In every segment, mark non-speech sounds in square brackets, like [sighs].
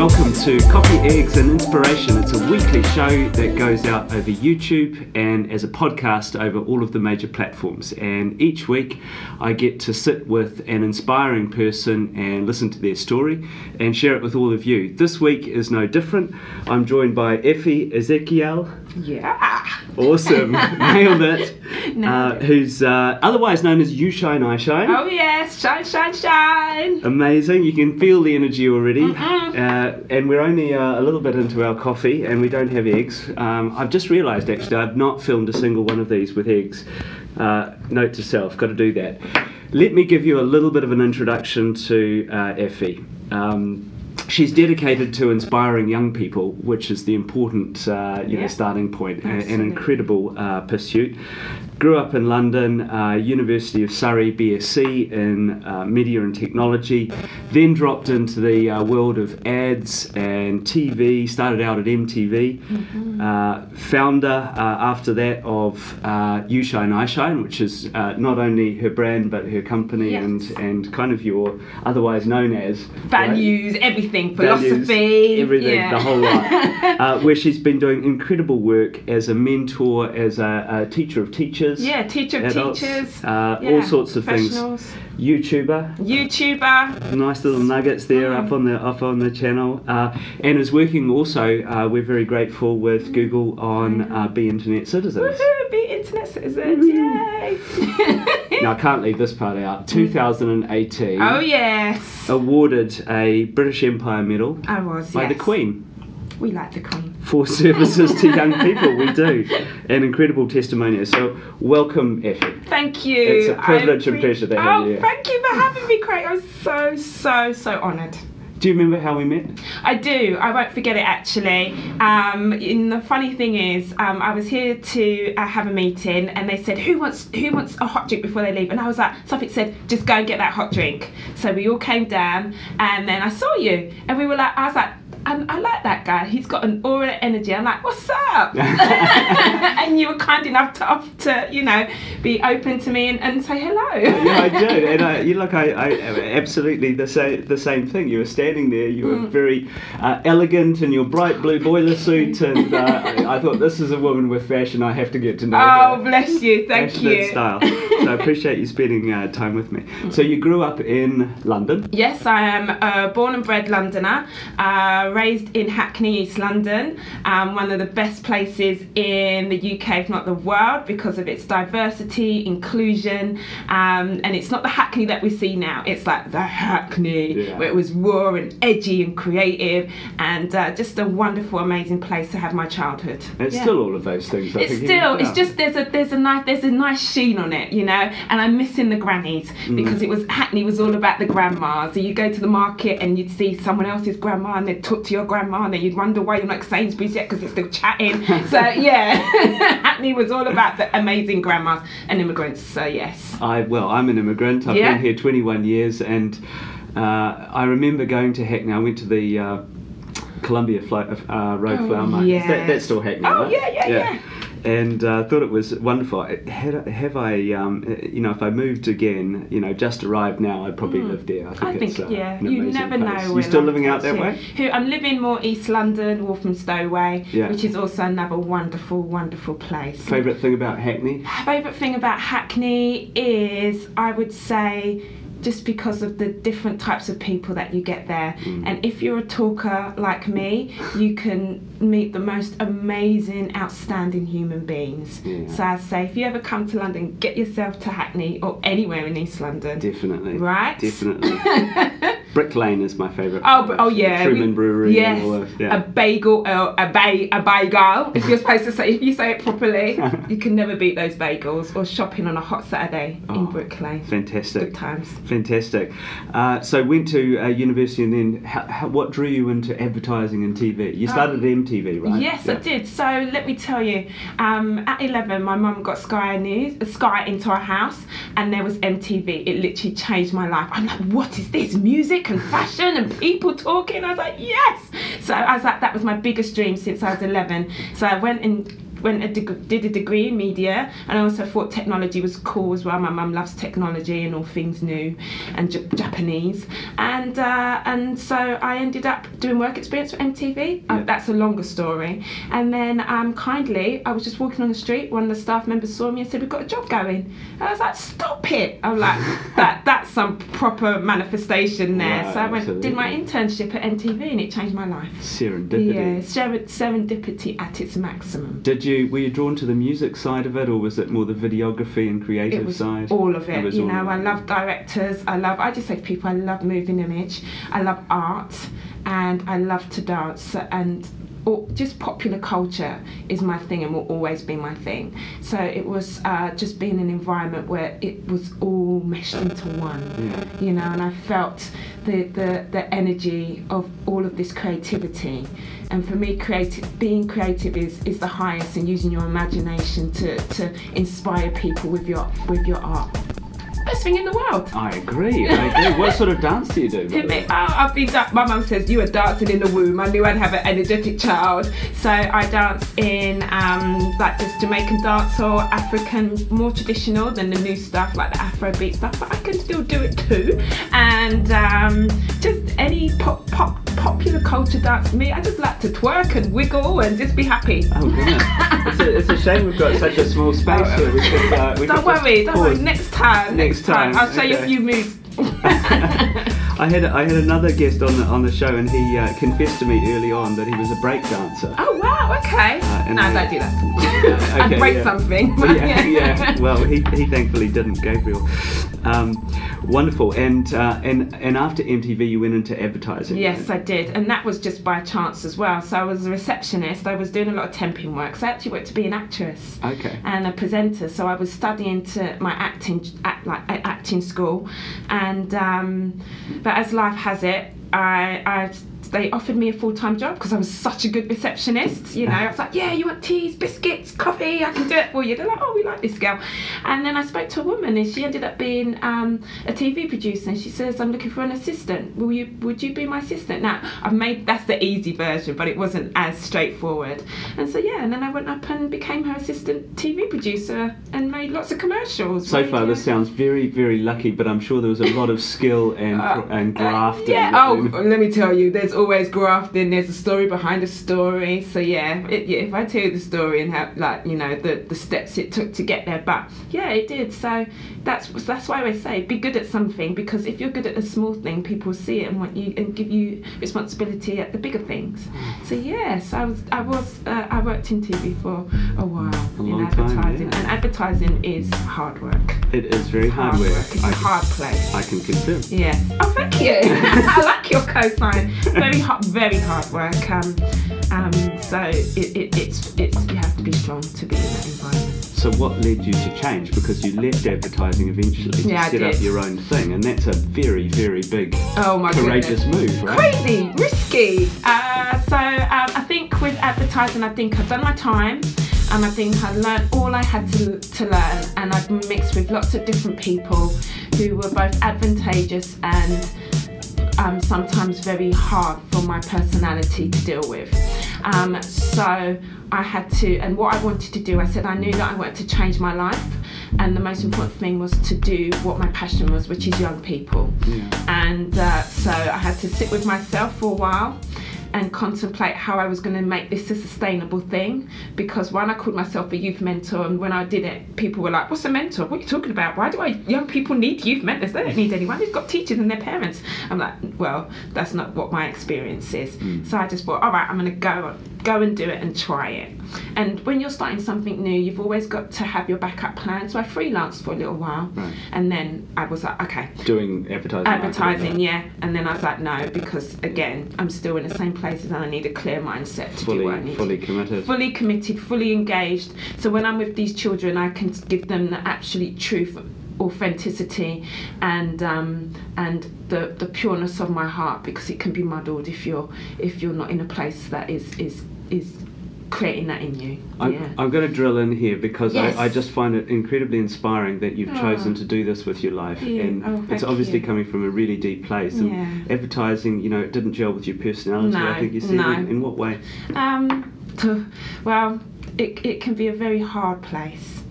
Welcome to Coffee, Eggs and Inspiration. It's a weekly show that goes out over YouTube and as a podcast over all of the major platforms. And each week I get to sit with an inspiring person and listen to their story and share it with all of you. This week is no different. I'm joined by Effie Ezekiel. Yeah. Awesome, [laughs] nailed it. Uh, who's uh, otherwise known as You Shine, I Shine. Oh yes, shine, shine, shine. Amazing. You can feel the energy already. Mhm. Uh, and we're only uh, a little bit into our coffee and we don't have eggs. Um, I've just realised actually I've not filmed a single one of these with eggs. Uh, note to self, got to do that. Let me give you a little bit of an introduction to uh, Effie. Um, She's dedicated to inspiring young people, which is the important, uh, you know, starting point. An incredible uh, pursuit. Grew up in London, uh, University of Surrey, BSc in uh, media and technology. Then dropped into the uh, world of ads and TV. Started out at MTV. Uh, founder uh, after that of uh, You Shine, I Shine, which is uh, not only her brand but her company Yes. and and kind of your otherwise known as right? Values, everything, values, philosophy, everything, yeah. the whole lot. [laughs] uh, where she's been doing incredible work as a mentor, as a, a teacher of teachers, yeah, teacher of adults, teachers, uh, yeah, all sorts of things. YouTuber, YouTuber. nice little nuggets there Mm. up on the up on the channel, uh, and is working also. Uh, we're very grateful with Google on uh, Be Internet Citizens. Woohoo, be internet citizens, yay! Now I can't leave this part out. 2018 oh yes, awarded a British Empire Medal I was. by the. Queen. We like the Queen. for services to young people. We do. An incredible testimonial. So, welcome, Effie. Thank you. It's a privilege I and pleasure to have oh, you here. thank you for having me, Craig. I was so, so, so honoured. Do you remember how we met? I do. I won't forget it actually. Um, and the funny thing is, um, I was here to uh, have a meeting, and they said, "Who wants who wants a hot drink before they leave?" And I was like, "Something said, just go and get that hot drink." So we all came down, and then I saw you, and we were like, I was like. I, I like that guy. He's got an aura energy. I'm like, what's up? [laughs] [laughs] and you were kind enough to, to, you know, be open to me and, and say hello. yeah, I [laughs] did, and I, you look, I, I absolutely the same the same thing. You were standing there, you were Mm. very uh, elegant in your bright blue boiler suit, and uh, I thought this is a woman with fashion. I have to get to know her. Oh, her. bless you. Thank you. style. So I appreciate you spending uh, time with me. So you grew up in London. Yes, I am a born and bred Londoner, uh, raised in Hackney, East London, um, one of the best places in the UK, if not the world, because of its diversity, inclusion, um, and it's not the Hackney that we see now. It's like the Hackney, Yeah. where it was raw and edgy and creative, and uh, just a wonderful, amazing place to have my childhood. It's Yeah. still all of those things. I It's still, yeah. it's just there's a there's a nice there's a nice sheen on it, you know. And I'm missing the grannies Mm. because it was Hackney was all about the grandmas. So you go to the market and you'd see someone else's grandma and they'd talk to your grandma and then you'd wonder why you're not Sainsbury's yet because they're still chatting. [laughs] so yeah, [laughs] Hackney was all about the amazing grandmas and immigrants. So yes. I well, I'm an immigrant. I've Yeah. been here 21 years, and uh, I remember going to Hackney. I went to the uh, Columbia Flo- uh, Road Oh, Flower Market. That, that's still Hackney, Oh, right? yeah, yeah, yeah. And uh, thought it was wonderful. Had, have I, um, you know, if I moved again, you know, just arrived now, I'd probably live there. I think. I think it's, uh, yeah, you never place. know. You where still living out that way? Who I'm living more East London, Walthamstow way, Yeah. which is also another wonderful, wonderful place. Favorite thing about Hackney? Favourite thing about Hackney is, I would say, just because of the different types of people that you get there. Mm. And if you're a talker like me, you can meet the most amazing, outstanding human beings. Yeah. So I'd say, if you ever come to London, get yourself to Hackney or anywhere in East London. Definitely. Right? Definitely. [laughs] Brick Lane is my favourite. Oh, oh yeah. Truman we- Brewery. Yes. Of, yeah. A bagel, uh, a bay, a bagel. If you're supposed to say, if you say it properly, you can never beat those bagels. Or shopping on a hot Saturday Oh, in Brick Lane. Fantastic. Good times. Fantastic. Uh, so went to uh, university, and then how, how, what drew you into advertising and TV? You started at MTV, right? Oh. Yes, I did. So let me tell you, um, at 11, my mum got Sky News, uh, Sky into our house, and there was MTV. It literally changed my life. I'm like, what is this? Music and fashion and people talking? I was like, yes. So I was like, that was my biggest dream since I was 11. So I went and went a deg- did a degree in media, and I also thought technology was cool as well. My mum loves technology and all things new, and J- Japanese, and uh, and so I ended up doing work experience for MTV. Uh, that's a longer story. And then um, kindly, I was just walking on the street. One of the staff members saw me and said, "We've got a job going." And I was like, "Stop it!" I was like, [laughs] "That that's some proper manifestation there." Right, so I went did my internship at MTV, and it changed my life. Serendipity. Yeah, ser- serendipity at its maximum. Did you were you drawn to the music side of it, or was it more the videography and creative It was side? all of it. was you know, I love directors. I love. I just say to people, I love moving image. I love art, and I love to dance and. Or just popular culture is my thing and will always be my thing. So it was uh, just being in an environment where it was all meshed into one. Yeah. you know, and I felt the, the, the energy of all of this creativity. And for me, creative, being creative is, is the highest, and using your imagination to, to inspire people with your with your art. Best thing in the world. I agree. I agree. what sort of dance do you do? by It the may- way? oh, I've been da- my mum says you were dancing in the womb. I knew I'd have an energetic child, so I dance in um, like this Jamaican dance or African, more traditional than the new stuff like the Afrobeat stuff. But I can still do it too, and um, just any pop, pop, popular culture dance. Me, I just like to twerk and wiggle and just be happy. Oh goodness! [laughs] it's, a, it's a shame we've got such a small space here. We could, uh, we Don't worry, don't worry. Next time, Next time, I'll show you a few moves. [laughs] [laughs] I had I had another guest on the on the show, and he uh, confessed to me early on that he was a break dancer. Oh wow, okay. Uh, and no, I- don't do that. [laughs] I'd okay, break yeah. something. [laughs] yeah, yeah. Well, he, he thankfully didn't, Gabriel. Um, wonderful. And uh, and and after MTV, you went into advertising. Yes, right? I did, and that was just by chance as well. So I was a receptionist. I was doing a lot of temping work. So I actually worked to be an actress Okay. and a presenter. So I was studying to my acting, act, like acting school, and um, but as life has it, I, I they offered me a full time job because I was such a good receptionist. You know, I was like, yeah, you want teas, biscuits, coffee? I can do it for you. They're like, oh, we like this girl. And then I spoke to a woman, and she ended up being um, a TV producer. And she says, I'm looking for an assistant. Will you? Would you be my assistant? Now I've made that's the easy version, but it wasn't as straightforward. And so yeah, and then I went up and became her assistant TV producer and made lots of commercials. So far, this sounds very, very lucky, but I'm sure there was a lot of skill and Uh, and uh, grafting. yeah. Oh, let me tell you, there's always grafting. There's a story behind a story. So yeah, it, yeah, if I tell you the story and how, like, you know, the the steps it took to get there, but yeah, it did. So that's that's why I say be good at something because if you're good at a small thing, people see it and want you and give you responsibility at the bigger things. So yes, I was I was uh, I worked in TV for a while A in long time, advertising, yeah. and advertising is hard work. It is very It's hard, hard work. work. It's a I, hard place. I can confirm. Yes. Oh, thank you. [laughs] I like your cosign. [laughs] Very hard, very hard work. Um, um, so it, it, it's it's you have to be strong to be in that environment. So what led you to change? Because you left advertising eventually to Yeah, set up your own thing, and that's a very, very big, Oh my courageous goodness. move, right? Crazy, risky. Uh, so um, I think with advertising, I think I've done my time. And I think I learned all I had to, to learn, and I've mixed with lots of different people who were both advantageous and um, sometimes very hard for my personality to deal with. Um, so I had to, and what I wanted to do, I said I knew that I wanted to change my life, and the most important thing was to do what my passion was, which is young people. Yeah. And uh, so I had to sit with myself for a while and contemplate how I was going to make this a sustainable thing. Because one, I called myself a youth mentor, and when I did it, people were like, "What's a mentor? What are you talking about? Why do I, young people need youth mentors? They don't need anyone. They've got teachers and their parents." I'm like, "Well, that's not what my experience is." Hmm. So I just thought, "All right, I'm going to go go and do it and try it." And when you're starting something new, you've always got to have your backup plan. So I freelanced for a little while, Right. and then I was like, "Okay." Doing advertising. advertising, marketing, yeah. And then I was like, no, because again, I'm still in the same places and I need a clear mindset to do what I Fully, need. fully committed. fully committed, fully engaged. So when I'm with these children, I can give them the absolute truth, authenticity, and um, and the the pureness of my heart because it can be muddled if you're if you're not in a place that is is is creating that in you. I'm, yeah. I'm going to drill in here because Yes. I, I just find it incredibly inspiring that you've Oh. chosen to do this with your life. Yeah. And Oh, it's obviously you. coming from a really deep place. And Yeah. advertising, you know, it didn't gel with your personality, I think you said. no. In, in what way? Um, well, it, it can be a very hard place,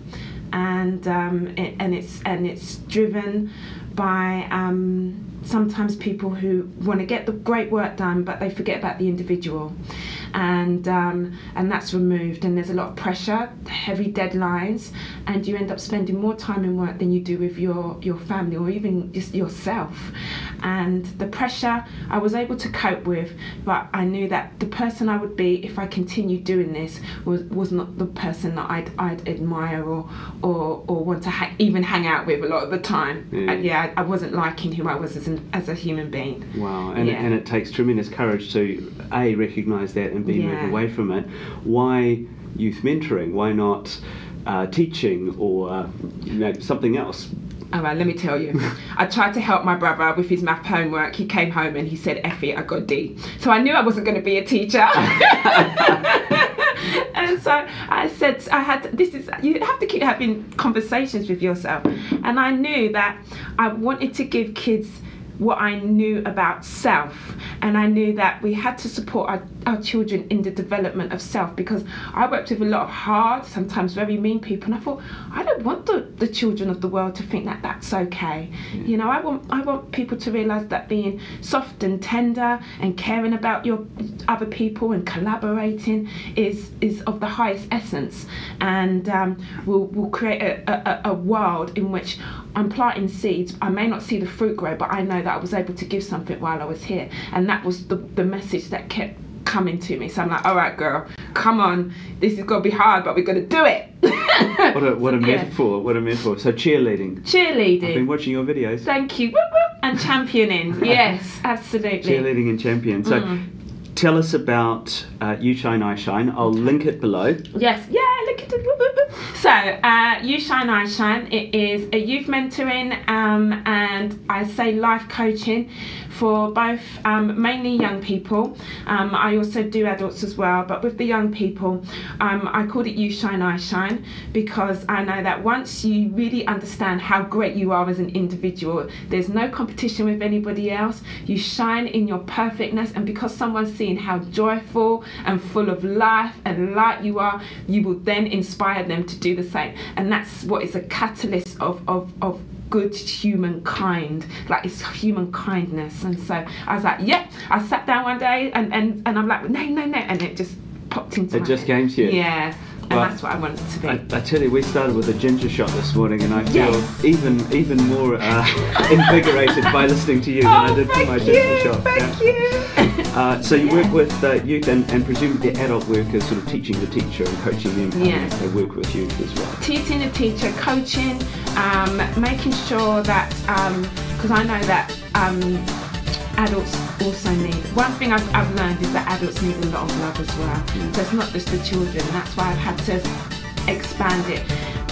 and um, it, and it's and it's driven by um, sometimes people who want to get the great work done, but they forget about the individual, and um, and that's removed. And there's a lot of pressure, heavy deadlines, and you end up spending more time in work than you do with your your family or even just yourself. And the pressure I was able to cope with, but I knew that the person I would be if I continued doing this was was not the person that I'd I'd admire or or, or want to ha- even hang out with a lot of the time. Yeah. Uh, yeah, I, I wasn't liking who I was as an, as a human being. Wow, and, Yeah. and it takes tremendous courage to a recognise that and b Yeah. move away from it. Why youth mentoring? Why not uh, teaching or uh, you know, something else? All right, let me tell you. [laughs] I tried to help my brother with his math homework. He came home and he said, Effie, I got D. So I knew I wasn't going to be a teacher. [laughs] and so I said, I had, this is, you have to keep having conversations with yourself. And I knew that I wanted to give kids what I knew about self. And I knew that we had to support our, our children in the development of self because I worked with a lot of hard, sometimes very mean people. And I thought, I don't want the, the children of the world to think that that's okay. You know, I want, I want people to realize that being soft and tender and caring about your other people and collaborating is, is of the highest essence. And um, will will create a, a, a world in which I'm planting seeds. I may not see the fruit grow, but I know that I was able to give something while I was here. And that was the, the message that kept coming to me. So I'm like, all right, girl, come on. This is going to be hard, but we're going to do it. [laughs] What a, what a Yeah. metaphor! What a metaphor! So cheerleading. Cheerleading. I've been watching your videos. Thank you. And championing. [laughs] Yes, absolutely. Cheerleading and champion. So. Mm. Tell us about uh, You Shine, I Shine. I'll link it below. Yes, yeah, [laughs] So, uh, You Shine, I Shine. It is a youth mentoring um, and I say life coaching for both um, mainly young people. Um, I also do adults as well, but with the young people, um, I called it You Shine, I Shine because I know that once you really understand how great you are as an individual, there's no competition with anybody else. You shine in your perfectness, and because someone's seeing how joyful and full of life and light you are, you will then inspire them to do the same. And that's what is a catalyst of, of, of good humankind like it's human kindness and so i was like yep i sat down one day and and, and i'm like no no no and it just popped into It my just head. came to you. yeah and Well, that's what i wanted to be I, I tell you, we started with a ginger shot this morning, and I feel Yes. even even more uh, [laughs] invigorated by listening to you than I oh did for my you ginger shot. thank yeah. you Uh, so you Yeah. work with uh, youth and, and presumably adult workers, sort of teaching the teacher and coaching them. how Yes. They work with youth as well. teaching the teacher, coaching, um, making sure that because I know that um, adults also need. One thing I've, I've learned is that adults need a lot of love as well. So it's not just the children. That's why I've had to expand it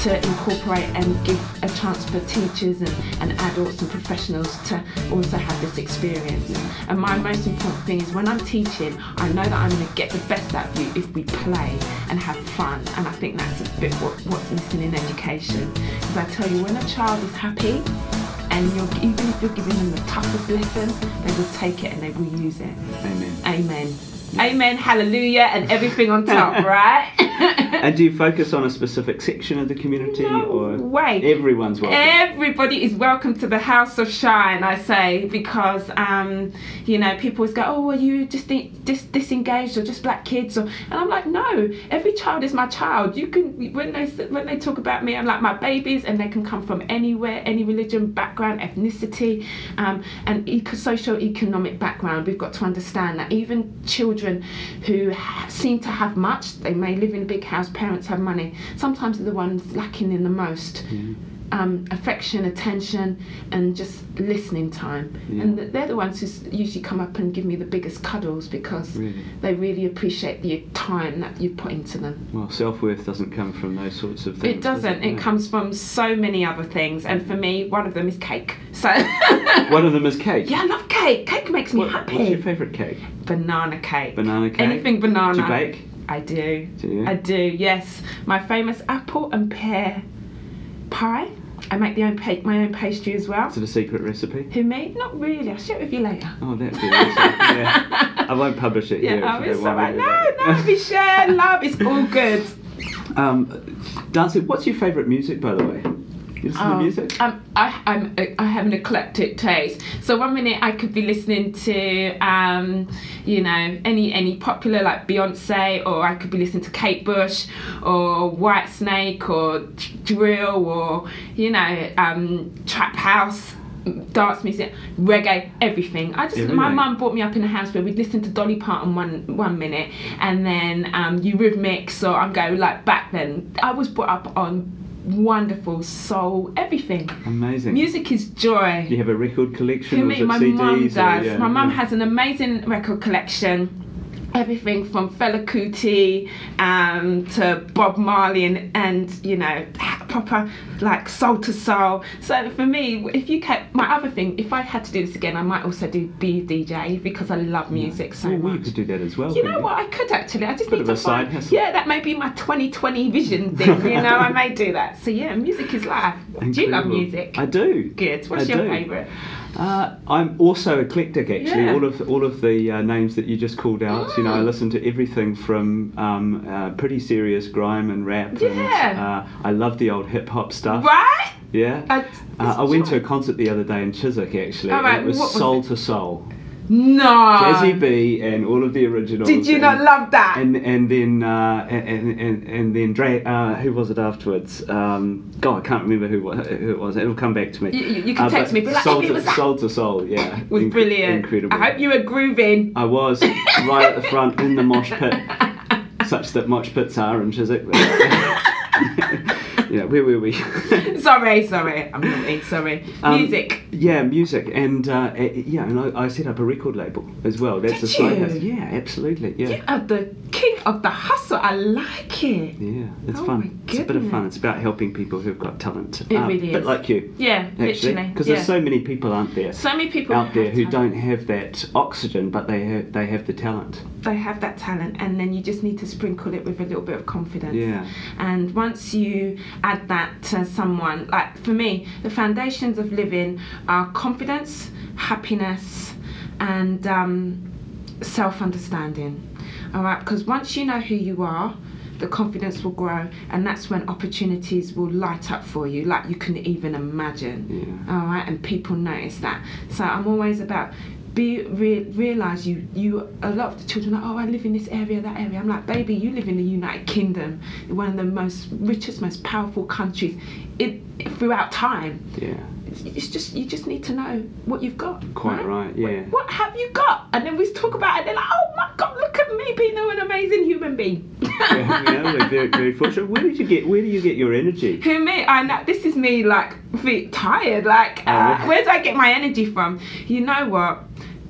to incorporate and give a chance for teachers and, and adults and professionals to also have this experience. And my most important thing is when I'm teaching, I know that I'm going to get the best out of you if we play and have fun. And I think that's a bit what, what's missing in education. Because I tell you, when a child is happy, and you're, even if you're giving them the toughest lesson, they will take it and they will use it. Amen. Amen. Amen, hallelujah, and everything on top, [laughs] right? And do you focus on a specific section of the community, No or way. everyone's welcome? Everybody is welcome to the House of Shine, I say, because um, you know people always go, "Oh, are you just dis- disengaged or just black kids?" Or, and I'm like, "No, every child is my child. You can when they when they talk about me, I'm like my babies, and they can come from anywhere, any religion, background, ethnicity, um, and eco- social economic background. We've got to understand that even children who ha- seem to have much, they may live in a big house, parents have money. Sometimes they're the ones lacking in the most mm. Um, affection, attention, and just listening time. Yeah. And they're the ones who usually come up and give me the biggest cuddles because Really? they really appreciate the time that you put into them. Well, self worth doesn't come from those sorts of things. It doesn't. It No. comes from so many other things, and for me, one of them is cake. So. [laughs] One of them is cake. Yeah, I love cake. Cake makes me What- happy. what's your favourite cake? Banana cake. Banana cake. Anything banana. Do you bake? I do. Do you? I do, yes. My famous apple and pear pie. I make the own pa- my own pastry as well. Is it a secret recipe? Who me? Not really. I'll share it with you later. Oh, that'd be awesome. yeah. I won't publish it [laughs] here. Yeah, oh, if you it's want alright. No, no, we share love. It's all good. [laughs] Um, Darcy, what's your favourite music, by the way? Listen to Oh, music? Um, I, I'm, I have an eclectic taste. So one minute I could be listening to, um, you know, any any popular like Beyonce, or I could be listening to Kate Bush, or Whitesnake, or drill, or you know, um, trap house. Dance music, reggae, everything. I just my mum brought me up in a house where we'd listen to Dolly Parton one one minute, and then um, Eurythmics. So I'm going like back then. I was brought up on wonderful soul, everything. Amazing. Music is joy. Do you have a record collection? For or me, my CDs mum or- does. yeah, my mum yeah. has an amazing record collection. Everything from Fela Kuti um, to Bob Marley and, and you know proper like soul to soul. So for me, if you kept my other thing, if I had to do this again, I might also do be a DJ because I love music so Well, you could do that as well. You know what? I could actually. I just Bit need to find. hustle. Yeah, that may be my 2020 vision thing. You know, I may do that. So yeah, music is life. Do you love music? I do. Good. What's I your do. favourite? Uh, I'm also eclectic, actually. Yeah. All of all of the uh, names that you just called out. You know, I Mm. listen to everything from um, uh, pretty serious grime and rap. Yeah. And, uh, I love the old hip hop stuff. Right? Yeah. Uh, I went to a concert the other day in Chiswick, actually. All right, it was, was Soul it? to Soul. No. Jazzie B and all of the originals. Did you and, not love that? And and then uh, and, and and then Dre, uh, who was it afterwards? Um, God, I can't remember who who it was. It'll come back to me. You- you- can Uh, text but me, be like, soul to, was soul to soul, yeah, [laughs] was Inc- brilliant. incredible. I hope you were grooving. I was right at the front in the mosh pit, [laughs] such that mosh pits are in Chiswick. [laughs] yeah, where were we? sorry, sorry. I'm naughty, sorry. Um, Music. Yeah, music, and uh, eh, yeah, and I, I set up a record label as well. That's Did a side hustle. Yeah, absolutely. Yeah. You are the king of the hustle. I like it. Yeah, it's Oh fun. It's a bit of fun. It's about helping people who've got talent. It Uh, really A bit is. like you, Yeah, actually. literally. Because yeah. there's so many people, aren't there, So many people out there who talent. don't have that oxygen, but they have, they have the talent. They have that talent, and then you just need to sprinkle it with a little bit of confidence. Yeah. And once you add that to someone, like for me, the foundations of living are confidence, happiness, and um, self understanding. All right, because once you know who you are, the confidence will grow, and that's when opportunities will light up for you, like you couldn't even imagine. Yeah. All right, and people notice that. So I'm always about be re- realize you you a lot of the children are oh I live in this area that area. I'm like baby, you live in the United Kingdom, one of the most richest, most powerful countries, it throughout time. Yeah. It's just you just need to know what you've got. Quite right, yeah. What, what have you got? And then we talk about it. And they're like, oh my god, look at me being an amazing human being. yeah, yeah, we're very, very fortunate. Where did you get? Where do you get your energy? Who me? I know this is me like fe- tired. Like, Oh, uh, where do I get my energy from? You know what?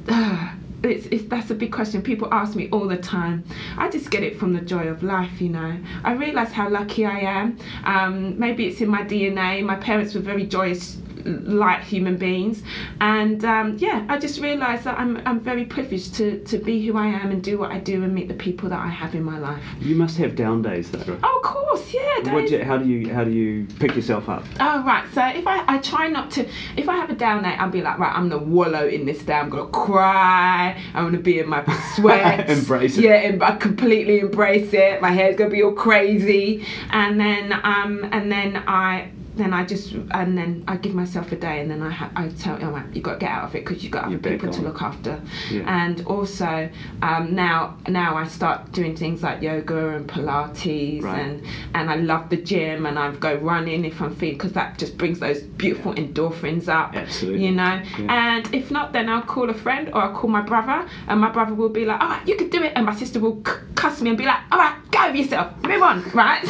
[sighs] It's, it's that's a big question. People ask me all the time. I just get it from the joy of life, you know. I realise how lucky I am. Um, maybe it's in my DNA. My parents were very joyous, light human beings, and um, yeah, I just realised that I'm I'm very privileged to to be who I am and do what I do and meet the people that I have in my life. You must have down days, though. right? Oh, of course, yeah. What days- do you, how do you how do you pick yourself up? Oh right, so if I, I try not to, if I have a down day, I'll be like, right, I'm gonna wallow in this day. I'm gonna cry. I'm gonna be in my [laughs] sweat. Embrace it. Yeah, em- I completely embrace it. My hair's gonna be all crazy, and then um, and then I. Then I just and then I give myself a day and then I ha- I tell you, right, you got to get out of it because you've got other You're people to look after, Yeah. and also um, now now I start doing things like yoga and Pilates Right. and and I love the gym and I go running if I'm feeling because that just brings those beautiful endorphins up. Absolutely. You know, Yeah. and if not, then I'll call a friend or I'll call my brother, and my brother will be like, "All right, you can do it," and my sister will c- cuss me and be like, "All right, go yourself, move on, right?" [laughs]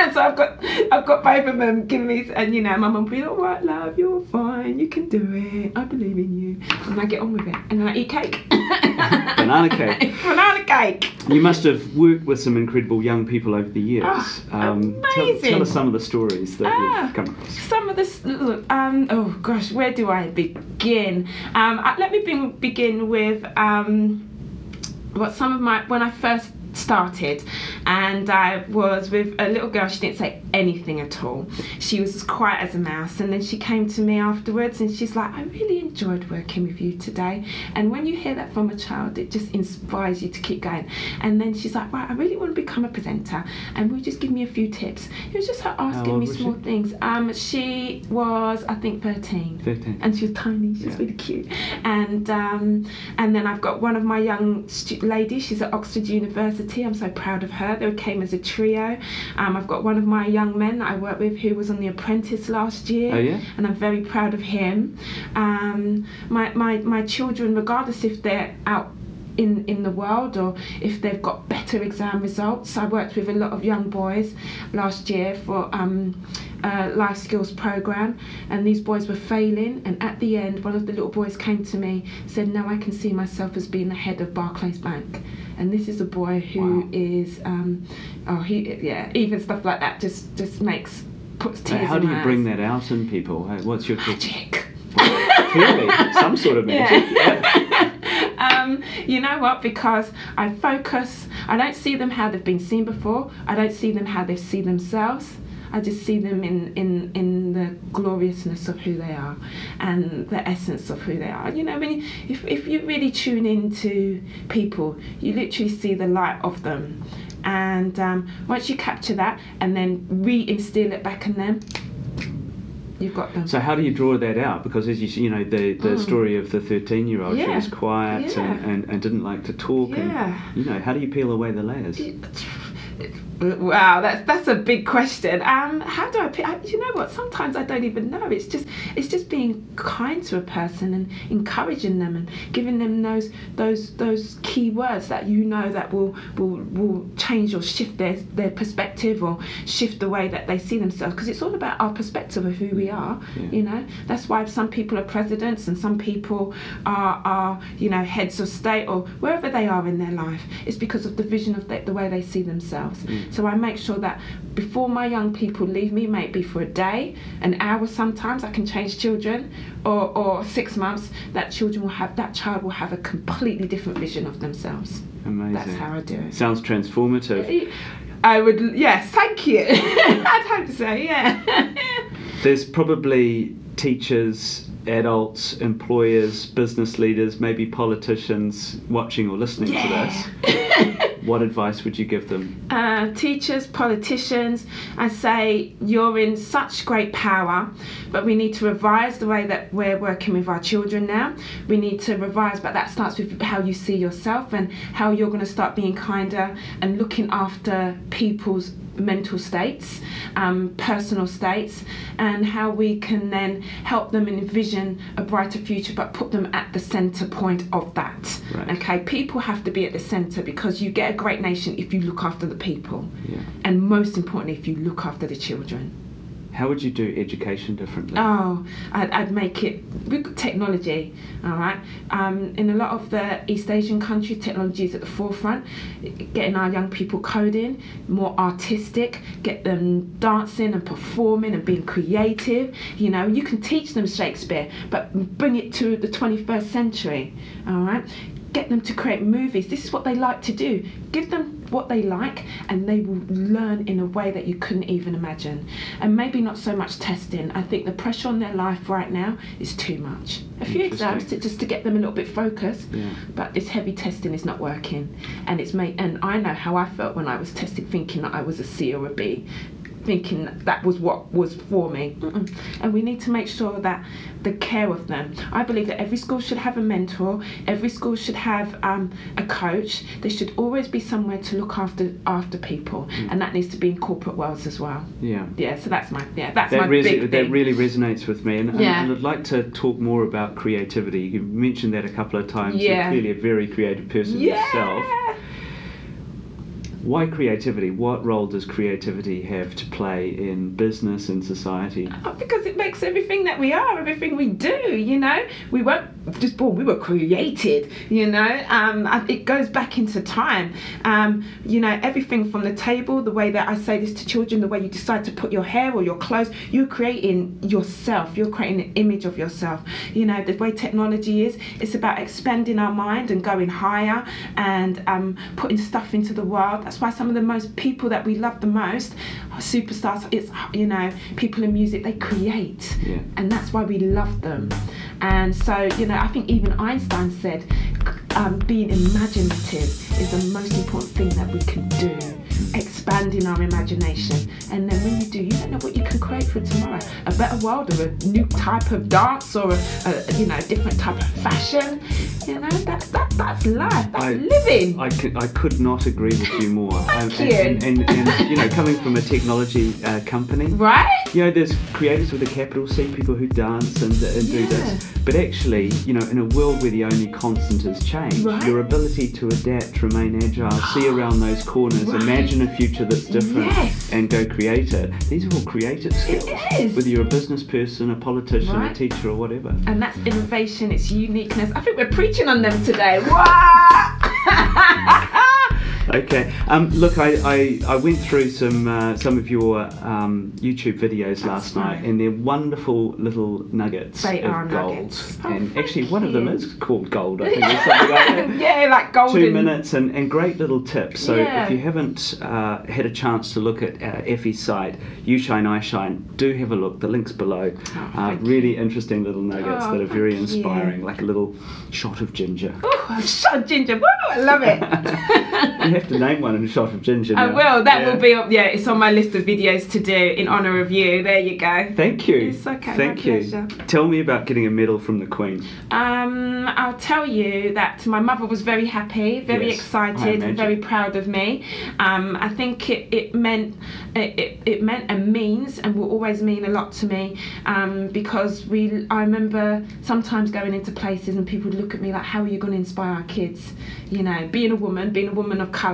So, so I've got got both of them giving me, and you know, my mum will be like, "All right, love, you're fine, you can do it. I believe in you," and I get on with it, and then I eat cake. [laughs] Banana cake. [laughs] Banana cake. You must have worked with some incredible young people over the years. Ah, tell, amazing. tell us some of the stories that Ah. you've come across. Some of this, look, um, oh gosh, where do I begin? Um, uh, let me be, begin with um, what some of my when I first started and I was with a little girl she didn't say anything at all. She was as quiet as a mouse and then she came to me afterwards and she's like I really enjoyed working with you today. And when you hear that from a child it just inspires you to keep going. And then she's like right I really want to become a presenter and will you just give me a few tips? It was just her asking me small she? things. Um she was I think 13 13. and she was tiny. She was Yeah. really cute. And um, and then I've got one of my young stu- ladies she's at Oxford University I'm so proud of her they came as a trio um, I've got one of my young men that I work with who was on The Apprentice last year Oh, yeah? and I'm very proud of him um, my, my, my children regardless if they're out in, in the world or if they've got better exam results. I worked with a lot of young boys last year for um, a life skills program and these boys were failing and at the end one of the little boys came to me said now I can see myself as being the head of Barclays Bank and this is a boy who Wow. is um, oh he yeah even stuff like that just just makes puts tears how do you bring that out in people? What's your magic [laughs] clearly some sort of magic? Yeah. [laughs] um, you know what? Because I focus, I don't see them how they've been seen before. I don't see them how they see themselves. I just see them in, in, in the gloriousness of who they are and the essence of who they are. You know, when you, if, if you really tune into people, you literally see the light of them. And um, once you capture that and then re-instill it back in them, you've got them. So how do you draw that out? Because as you you know the the story of the thirteen year old, she Mm. Was quiet and, Yeah. and, and didn't like to talk. Yeah. And, you know how do you peel away the layers? Wow, that's that's a big question. Um, how do I pick? I, you know what? Sometimes I don't even know. It's just it's just being kind to a person and encouraging them and giving them those those those key words that you know that will will will change or shift their their perspective or shift the way that they see themselves. Because it's all about our perspective of who we are. Yeah. You know, that's why some people are presidents and some people are are you know heads of state or wherever they are in their life. It's because of the vision of the, the way they see themselves. So I make sure that before my young people leave me, maybe for a day, an hour sometimes, I can change children, or, or six months, that children will have that child will have a completely different vision of themselves. Amazing. That's how I do it. Sounds transformative. I would yes, thank you. [laughs] I'd hope so, yeah. [laughs] There's probably teachers, adults, employers, business leaders, maybe politicians watching or listening to this. [laughs] What advice would you give them? uh, teachers, politicians, I say you're in such great power, but we need to revise the way that we're working with our children now. We need to revise, but that starts with how you see yourself and how you're going to start being kinder and looking after people's mental states, um, personal states, and how we can then help them envision a brighter future, but put them at the centre point of that. Right. Okay, people have to be at the centre because you get a great nation if you look after the people, Yeah. and most importantly, if you look after the children. How would you do education differently? Oh, I'd, I'd make it got technology, all right. Um, in a lot of the East Asian countries, technology is at the forefront. Getting our young people coding, more artistic, get them dancing and performing and being creative. You know, you can teach them Shakespeare, but bring it to the 21st century, all right. Get them to create movies. This is what they like to do. Give them what they like, and they will learn in a way that you couldn't even imagine. And maybe not so much testing. I think the pressure on their life right now is too much. A few exams to, just to get them a little bit focused, Yeah. but this heavy testing is not working. And it's made. And I know how I felt when I was tested, thinking that I was a C or a B. Thinking that was what was for me, Mm-mm. and we need to make sure that the care of them. I believe that every school should have a mentor. Every school should have um, a coach. There should always be somewhere to look after after people, Mm. and that needs to be in corporate worlds as well. Yeah. Yeah, so that's my yeah that's That, my resi- big that really resonates with me, and, and- Yeah. and I'd like to talk more about creativity. You mentioned that a couple of times. Yeah. You're clearly a very creative person yeah. yourself. Why creativity? What role does creativity have to play in business and society? Oh, because it makes everything that we are, everything we do. You know, we weren't just born; we were created. You know, um, it goes back into time. Um, you know, everything from the table, the way that I say this to children, the way you decide to put your hair or your clothes, you're creating yourself. You're creating an image of yourself. You know, the way technology is, it's about expanding our mind and going higher and um, putting stuff into the world. That's why some of the most people that we love the most are superstars. It's you know, people in music they create, Yeah. and that's why we love them. And so you know, I think even Einstein said, um, being imaginative is the most important thing that we can do. Expanding our imagination, and then when you do, you don't know what you can create for tomorrow. A better world, or a new type of dance, or a, a you know, a different type of fashion. You know, that's that, that's life. That's I- living. I could, I could not agree with you more. [laughs] Thank Um, you. And, and, and, you know, coming from a technology uh, company, right? you know, there's creators with a capital C, people who dance and, and do this. But actually, you know, in a world where the only constant is change, Right. your ability to adapt, remain agile, see [gasps] around those corners, Right. imagine a future that's different, Yes. and go create it. These are all creative skills. is. Whether you're a business person, a politician, a teacher, or whatever. And that's innovation, it's uniqueness. I think we're preaching on them today. What? [laughs] Okay. Um, look, I, I, I went through some uh, some of your um, YouTube videos last night, and they're wonderful little nuggets They of are gold. nuggets. Oh, and actually, one of them is called gold. I think [laughs] something like yeah, like golden. Two minutes and, and great little tips. So Yeah. if you haven't uh, had a chance to look at uh, Effie's site, You Shine, I Shine, do have a look. The link's below. Oh, uh, really interesting little nuggets Oh, that are very thank you. inspiring, like a little shot of ginger. Oh, I'm so ginger. Woo, I love it. [laughs] [laughs] have to name one in a shot of ginger. I will. That Yeah. will be up. Yeah, it's on my list of videos to do in honour of you. There you go. Thank you. It's okay, Thank you. pleasure. Tell me about getting a medal from the Queen. Um, I'll tell you that my mother was very happy, very Yes, excited, and very proud of me. Um, I think it, it meant it, it, it meant and means and will always mean a lot to me um, because we. I remember sometimes going into places and people would look at me like, "How are you going to inspire our kids?" You know, being a woman, being a woman of colour.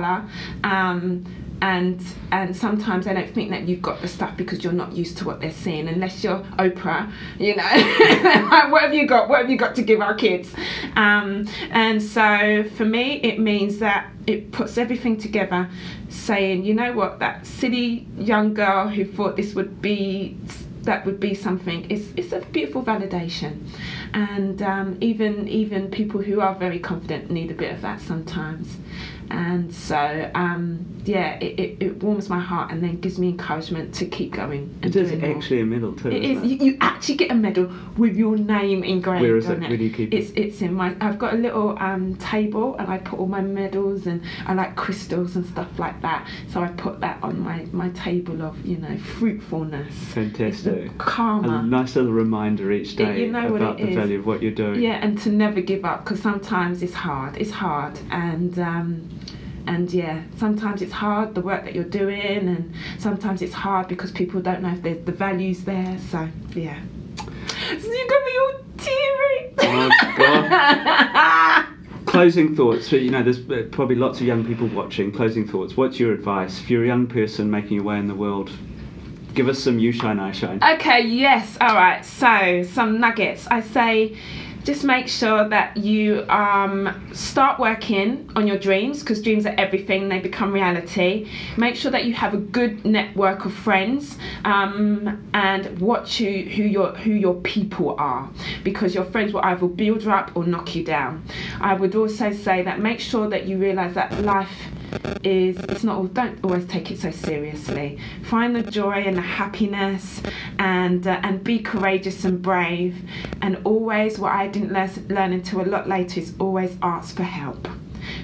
Um, and and sometimes they don't think that you've got the stuff because you're not used to what they're seeing unless you're Oprah you know. [laughs] What have you got? What have you got to give our kids? Um, and so for me it means that it puts everything together saying you know what? That silly young girl who thought this would be that would be something it's, it's a beautiful validation. And um, even even people who are very confident need a bit of that sometimes and so um, yeah it, it, it warms my heart and then gives me encouragement to keep going and It is actually a medal too. It isn't. You, you actually get a medal with your name engraved Where is on it? Where do you keep it? It's it's in my. I've got a little um, table and I put all my medals and I like crystals and stuff like that. So I put that on my my table of you know fruitfulness. Fantastic. A karma. nice little reminder each It- day you know about it the is. value of what you're doing. Yeah, and to never give up because sometimes it's hard. It's hard, and um, and yeah, sometimes it's hard the work that you're doing, and sometimes it's hard because people don't know if there's the values there. So yeah, so you got me all teary. Oh, God. [laughs] Closing thoughts. So, you know, there's probably lots of young people watching. Closing thoughts. What's your advice if you're a young person making your way in the world? Give us some you shine, I shine. Okay, yes, all right. So, some nuggets. I say just make sure that you um, start working on your dreams because dreams are everything, they become reality. Make sure that you have a good network of friends um, and watch who, who, your, who your people are because your friends will either build you up or knock you down. I would also say that make sure that you realize that life is it's not all don't always take it so seriously. Find the joy and the happiness and uh, and be courageous and brave. And always what i didn't learn until a lot later is always ask for help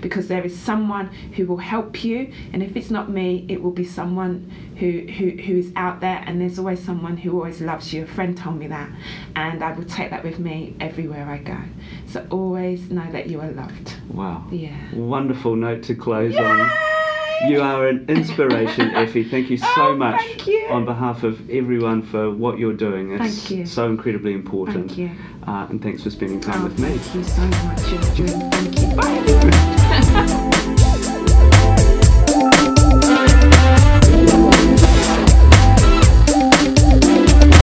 because there is someone who will help you and if it's not me it will be someone who, who who is out there and there's always someone who always loves you. A friend told me that and i will take that with me everywhere i go. So always know that you are loved. Wow. yeah. Wonderful note to close on. You are an inspiration, [laughs] Effie. Thank you so oh, much you. on behalf of everyone for what you're doing. It's thank you. so incredibly important. Thank you. Uh, and thanks for spending time oh, with thank me. Thank you so much. Thank you. Bye. [laughs]